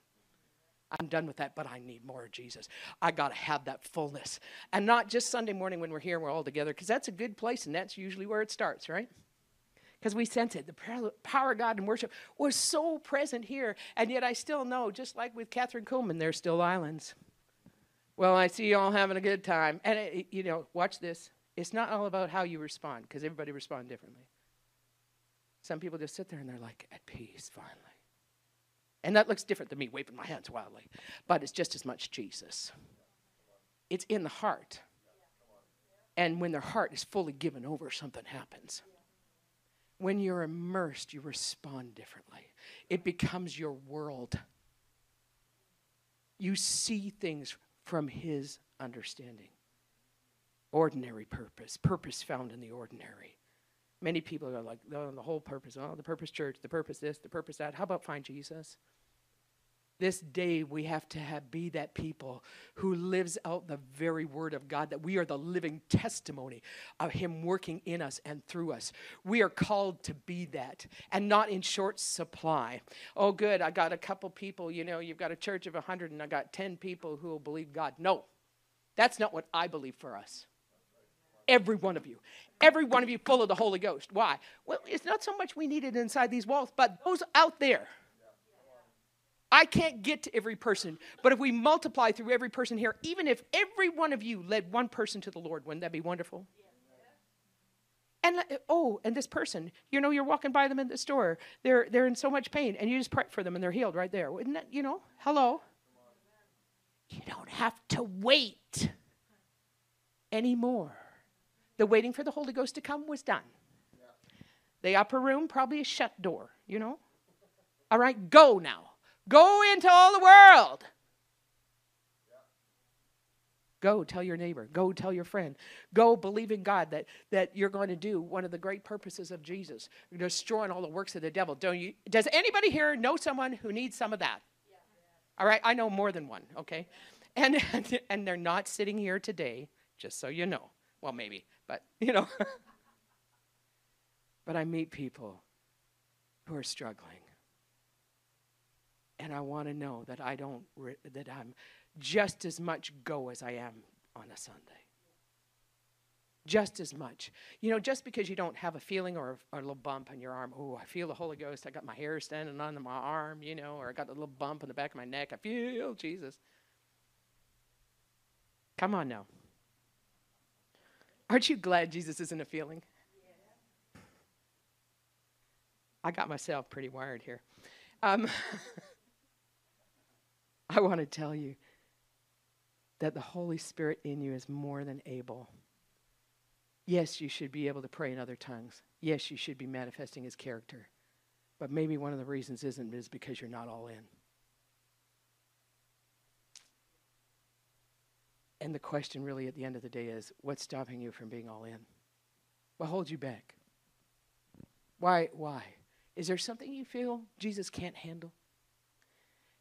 I'm done with that, but I need more of Jesus. I got to have that fullness. And not just Sunday morning when we're here and we're all together, because that's a good place and that's usually where it starts, right? Because we sense it. The power of God and worship was so present here. And yet I still know, just like with Kathryn Kuhlman, there's still islands. Well, I see you all having a good time. And, it, you know, watch this. It's not all about how you respond, because everybody responds differently. Some people just sit there and they're like, at peace, finally. And that looks different than me waving my hands wildly, but it's just as much Jesus. It's in the heart. And when their heart is fully given over, something happens. When you're immersed, you respond differently. It becomes your world. You see things from His understanding. Ordinary purpose, purpose found in the ordinary. Many people are like, oh, the whole purpose, oh, the purpose church, the purpose this, the purpose that. How about find Jesus? This day we have to have, be that people who lives out the very word of God, that we are the living testimony of Him working in us and through us. We are called to be that and not in short supply. Oh, good, I got a couple people, you know, you've got a church of 100 and I got 10 people who will believe God. No, that's not what I believe for us. Every one of you. Every one of you full of the Holy Ghost. Why? Well, it's not so much we need it inside these walls, but those out there. I can't get to every person, but if we multiply through every person here, even if every one of you led one person to the Lord, wouldn't that be wonderful? And oh, and this person, you know, you're walking by them in the store, they're they're in so much pain, and you just pray for them, and they're healed right there. Wouldn't that, you know? Hello. You don't have to wait anymore. The waiting for the Holy Ghost to come was done. The upper room, probably a shut door, you know? All right, go now. Go into all the world. Go tell your neighbor. Go tell your friend. Go believe in God that, that you're going to do one of the great purposes of Jesus, destroying all the works of the devil. Don't you? Does anybody here know someone who needs some of that? Yeah. All right, I know more than one. Okay, and <laughs> and they're not sitting here today, just so you know. Well, maybe, but you know. <laughs> but I meet people who are struggling. And I want to know that I don't re- that I'm just as much go as I am on a Sunday. Just as much. You know, just because you don't have a feeling or a, or a little bump on your arm, oh, I feel the Holy Ghost, I got my hair standing on my arm, you know, or I got a little bump in the back of my neck, I feel Jesus. Come on now. Aren't you glad Jesus isn't a feeling? I got myself pretty wired here. Um, <laughs> I want to tell you that the Holy Spirit in you is more than able. Yes, you should be able to pray in other tongues. Yes, you should be manifesting his character. But maybe one of the reasons isn't is because you're not all in. And the question really at the end of the day is what's stopping you from being all in? What holds you back? Why why? Is there something you feel Jesus can't handle?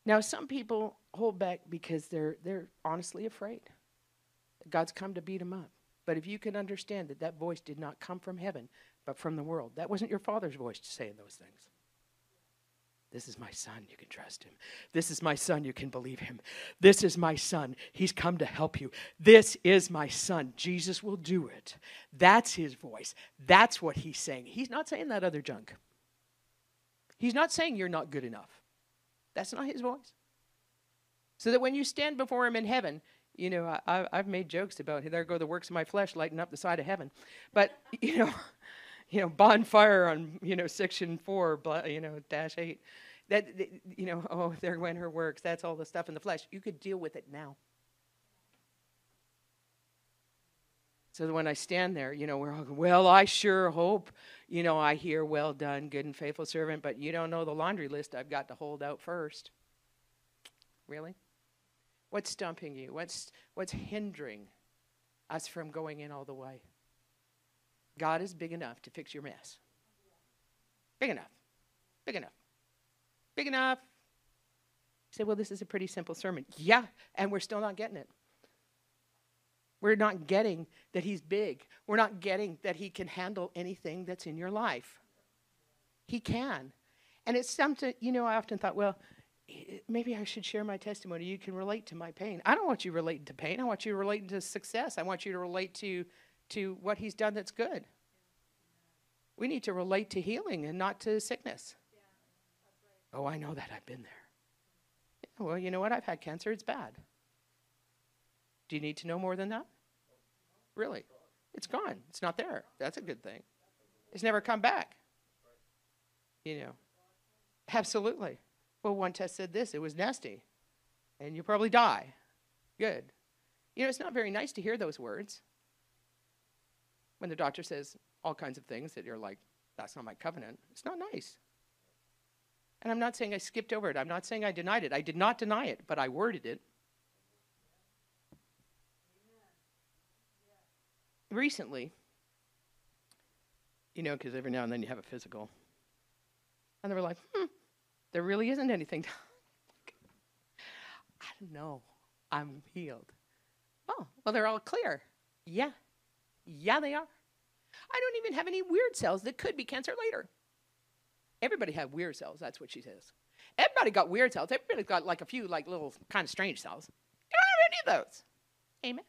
Now some people hold back because they're they're honestly afraid. God's come to beat them up. But if you can understand that that voice did not come from heaven, but from the world, that wasn't your father's voice saying those things. This is my son, you can trust him. This is my son, you can believe him. This is my son, he's come to help you. This is my son, Jesus will do it. That's his voice. That's what he's saying. He's not saying that other junk. He's not saying you're not good enough. That's not his voice. So that when you stand before him in heaven, you know, I, have made jokes about there go the works of my flesh lighting up the side of heaven. But, <laughs> you know, you know, bonfire on, you know, section four, you know, dash eight. That, you know, oh, there went her works. That's all the stuff in the flesh. You could deal with it now. So when I stand there, you know, we're all, well, I sure hope, you know, I hear, well done, good and faithful servant, but you don't know the laundry list I've got to hold out first. Really? What's stumping you? What's, what's hindering us from going in all the way? God is big enough to fix your mess. Big enough. Big enough. Big enough. You say, well, this is a pretty simple sermon. Yeah, and we're still not getting it. We're not getting that he's big. We're not getting that he can handle anything that's in your life. He can. And it's something, you know, I often thought, well, maybe I should share my testimony. You can relate to my pain. I don't want you relating to pain. I want you relating to success. I want you to relate to, to what he's done that's good. We need to relate to healing and not to sickness. Oh, I know that. I've been there. Yeah, well, you know what? I've had cancer. It's bad. Do you need to know more than that? Really? It's gone. It's not there. That's a good thing. It's never come back. You know. Absolutely. Well, one test said this it was nasty, and you'll probably die. Good. You know, it's not very nice to hear those words when the doctor says all kinds of things that you're like, that's not my covenant. It's not nice. And I'm not saying I skipped over it. I'm not saying I denied it. I did not deny it, but I worded it recently, you know, because every now and then you have a physical, and they were like, hmm, there really isn't anything. <laughs> I don't know. I'm healed. Oh, well, they're all clear. Yeah. Yeah, they are. I don't even have any weird cells that could be cancer later. Everybody had weird cells. That's what she says. Everybody got weird cells. Everybody got like a few like little kind of strange cells. You don't have any of those. Amen.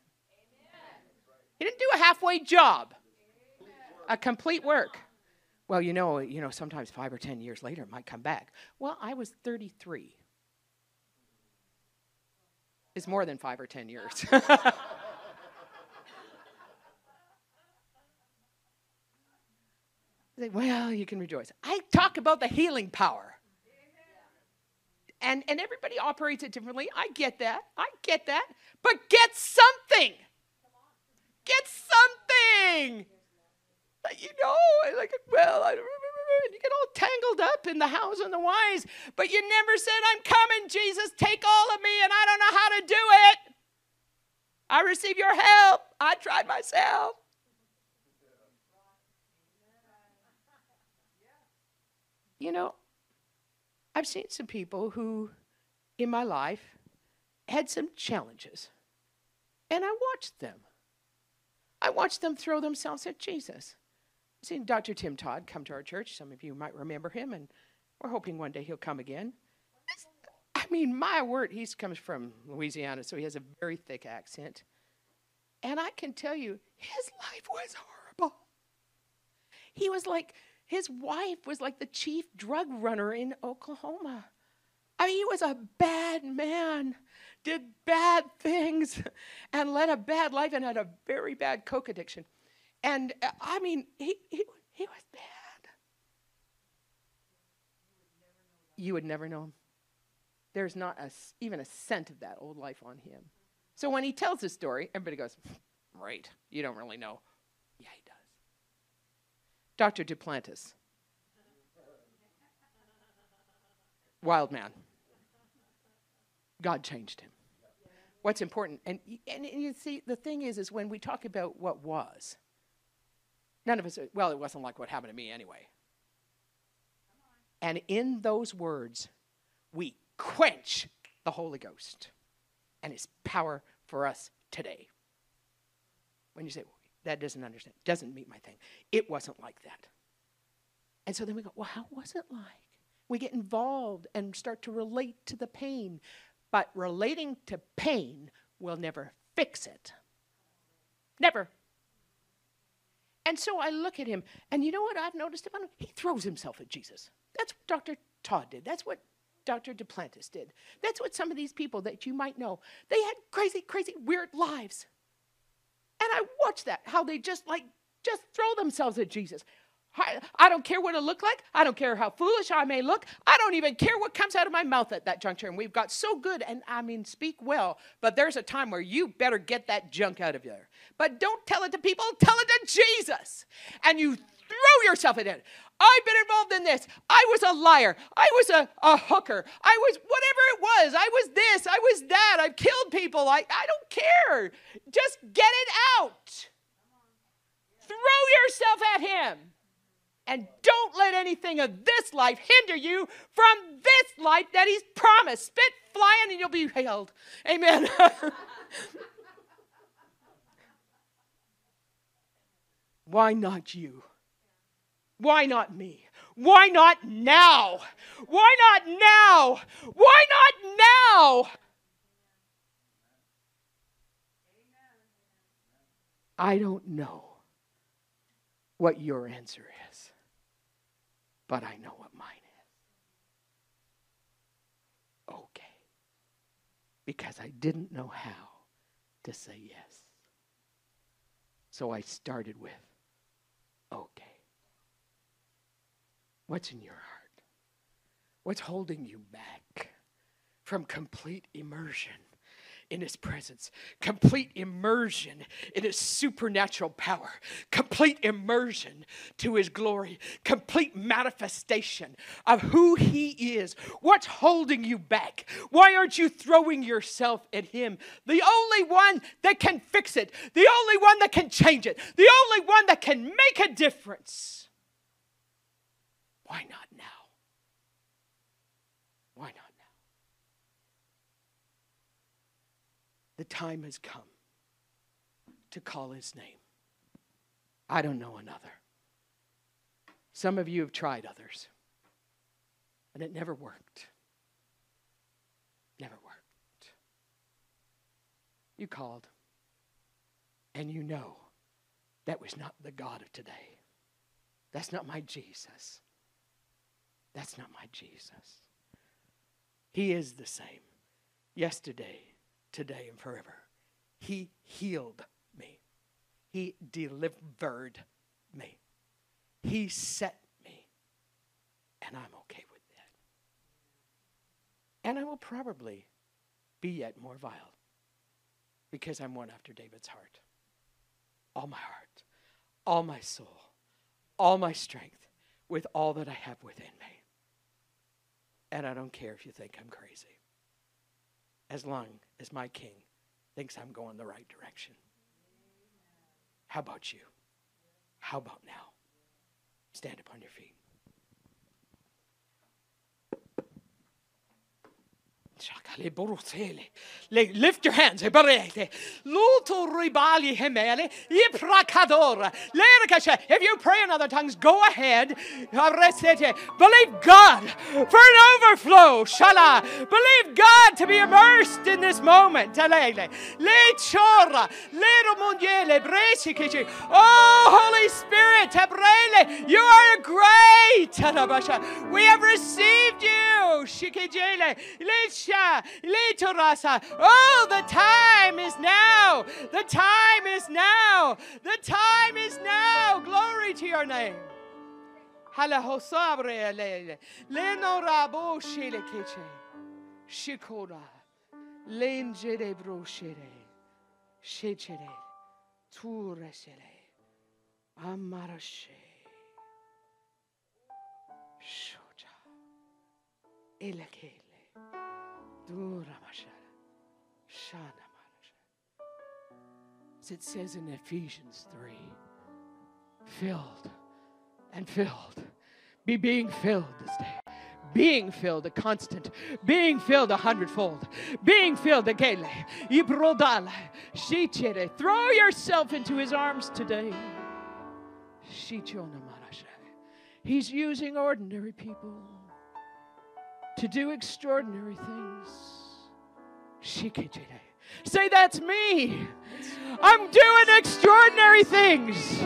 He didn't do a halfway job, a complete work. Well, you know, you know, sometimes five or ten years later it might come back. Well, I was 33. It's more than five or ten years. <laughs> well, you can rejoice. I talk about the healing power. And, and everybody operates it differently. I get that. I get that. But get something. Get something. You know, like, well, I, don't you get all tangled up in the house and the wise, but you never said, I'm coming, Jesus, take all of me, and I don't know how to do it. I receive your help. I tried myself. You know, I've seen some people who, in my life, had some challenges, and I watched them. I watched them throw themselves at Jesus. I've seen Dr. Tim Todd come to our church. Some of you might remember him, and we're hoping one day he'll come again. I mean, my word, he comes from Louisiana, so he has a very thick accent. And I can tell you, his life was horrible. He was like, his wife was like the chief drug runner in Oklahoma. I mean, he was a bad man did bad things <laughs> and led a bad life and had a very bad coke addiction. And uh, I mean, he, he, he was bad. You would never know him. There's not a, even a scent of that old life on him. So when he tells his story, everybody goes, Right, you don't really know. Yeah, he does. Dr. Duplantis. Wild man. God changed him. What's important, and, and, and you see, the thing is, is when we talk about what was, none of us, well, it wasn't like what happened to me anyway. And in those words, we quench the Holy Ghost and His power for us today. When you say, that doesn't understand, doesn't meet my thing, it wasn't like that. And so then we go, well, how was it like? We get involved and start to relate to the pain. But relating to pain will never fix it. Never. And so I look at him, and you know what I've noticed about him? He throws himself at Jesus. That's what Dr. Todd did. That's what Dr. Duplantis did. That's what some of these people that you might know, they had crazy, crazy, weird lives. And I watched that, how they just like, just throw themselves at Jesus. I, don't care what it look like. I don't care how foolish I may look. I don't even care what comes out of my mouth at that juncture. And we've got so good, and I mean, speak well, but there's a time where you better get that junk out of there. But don't tell it to people, tell it to Jesus. And you throw yourself in it. I've been involved in this. I was a liar. I was a, a hooker. I was whatever it was. I was this. I was that. I've killed people. I, I don't care. Just get it out. Throw yourself at Him. And don't let anything of this life hinder you from this life that He's promised. Spit flying and you'll be hailed. Amen. <laughs> Why not you? Why not me? Why not now? Why not now? Why not now? I don't know what your answer is, but I know what mine is. Okay. Because I didn't know how to say yes. So I started with, okay. What's in your heart? What's holding you back from complete immersion in His presence, complete immersion in His supernatural power, complete immersion to His glory, complete manifestation of who He is? What's holding you back? Why aren't you throwing yourself at Him? The only one that can fix it, the only one that can change it, the only one that can make a difference. Why not now? Why not now? The time has come to call his name. I don't know another. Some of you have tried others, and it never worked. Never worked. You called, and you know that was not the God of today. That's not my Jesus. That's not my Jesus. He is the same yesterday, today, and forever. He healed me, He delivered me, He set me, and I'm okay with that. And I will probably be yet more vile because I'm one after David's heart. All my heart, all my soul, all my strength, with all that I have within me. And I don't care if you think I'm crazy, as long as my king thinks I'm going the right direction. How about you? How about now? Stand upon your feet. Lift your hands. If you pray in other tongues, go ahead. Believe God for an overflow. Believe God to be immersed in this moment. Oh, Holy Spirit, you are great. We have received you. Oh, the time is now. The time is now. The time is now. Glory to your name. Shikora. Lenjere broshere. Shechere. Turesele. Amarashe. Shoja. Elekele. As it says in Ephesians 3 filled and filled. Be being filled this day. Being filled, a constant. Being filled a hundredfold. Being filled again. Throw yourself into his arms today. He's using ordinary people to do extraordinary things. Say, that's me. I'm doing extraordinary things.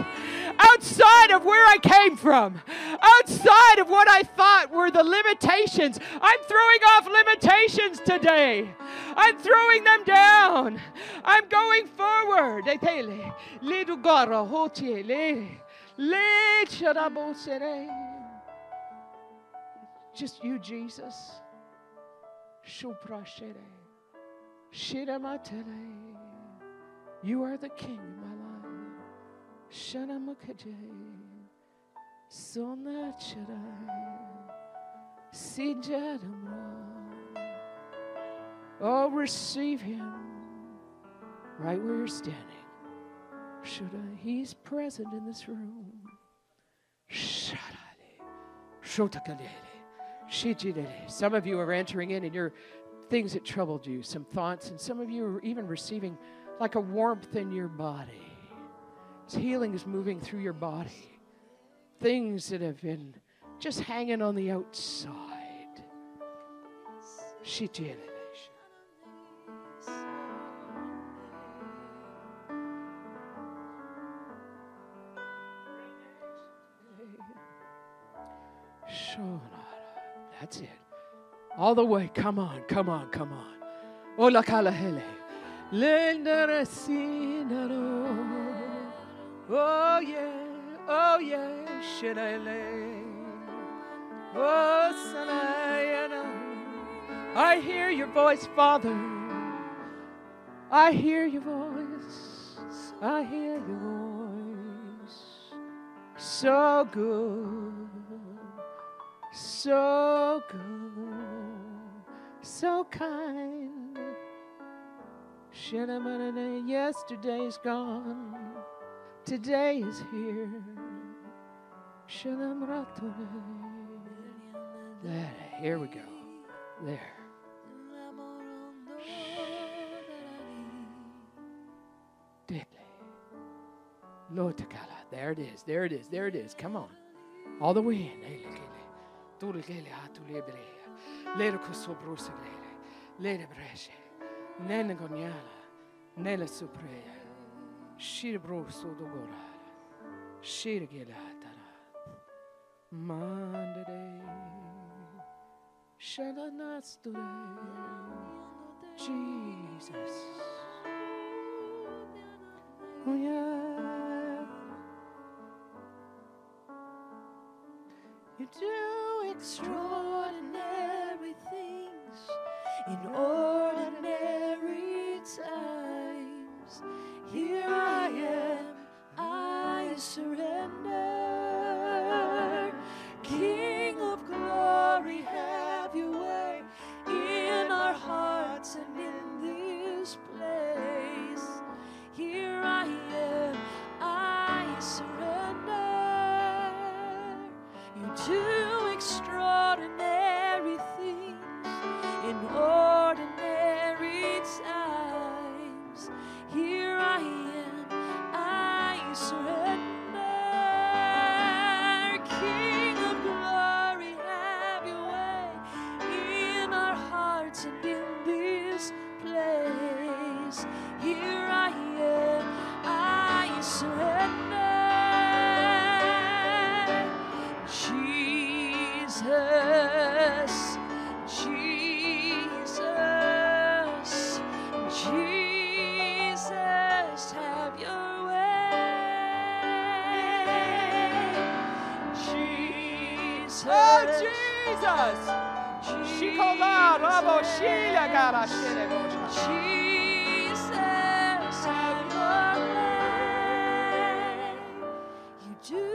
outside of where I came from, outside of what I thought were the limitations. I'm throwing off limitations today. I'm throwing them down. I'm going forward. Just you, Jesus. You are the king of my life. Shanamakajay. Sonacharai. Sijadamra. Oh, receive him right where you're standing. Should? He's present in this room. Shadale. Shotakalele. Some of you are entering in and you're things that troubled you, some thoughts, and some of you are even receiving like a warmth in your body. Healing is moving through your body. Things that have been just hanging on the outside. Shijidele. That's it. All the way. Come on, come on, come on. Ola kalahele. Oh yeah, oh yeah, shilele. Oh salayana. I hear your voice, Father. I hear your voice. I hear your voice. So good so good, so kind. Shalom, Yesterday is gone, today is here. There, here we go. There. There it is, there it is, there it is. Come on. All the way in. Turgele atulebre. Lere kosobruseglele. Lere breshe. Nene gonyala. Nele suprea. Shirbro sodogora. Shirgelatara. Mandere. Shalanasture. Jesus. Oh yeah. You do extraordinary things in Jesus, Jesus, have your way. You do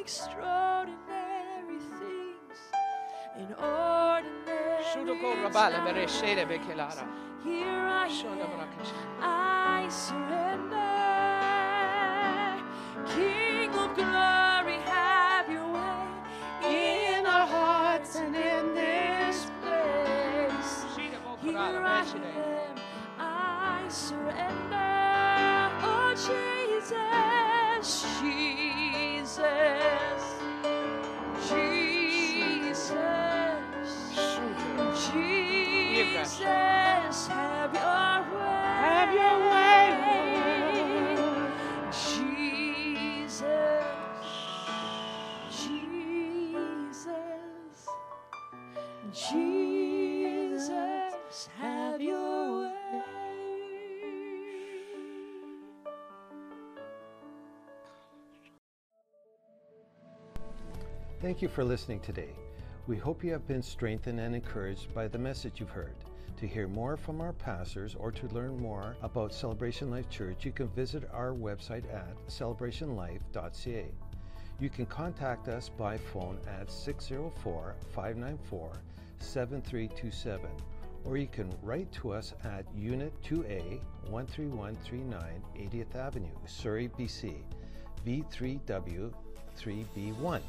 extraordinary things in ordinary times. Here I am, I surrender. King of glory, I am, I surrender. Oh, Jesus, Jesus, Jesus, Jesus, have your way. Have your way, Thank you for listening today. We hope you have been strengthened and encouraged by the message you've heard. To hear more from our pastors or to learn more about Celebration Life Church, you can visit our website at celebrationlife.ca. You can contact us by phone at 604 594 7327 or you can write to us at Unit 2A 13139 80th Avenue, Surrey, BC, V3W 3B1.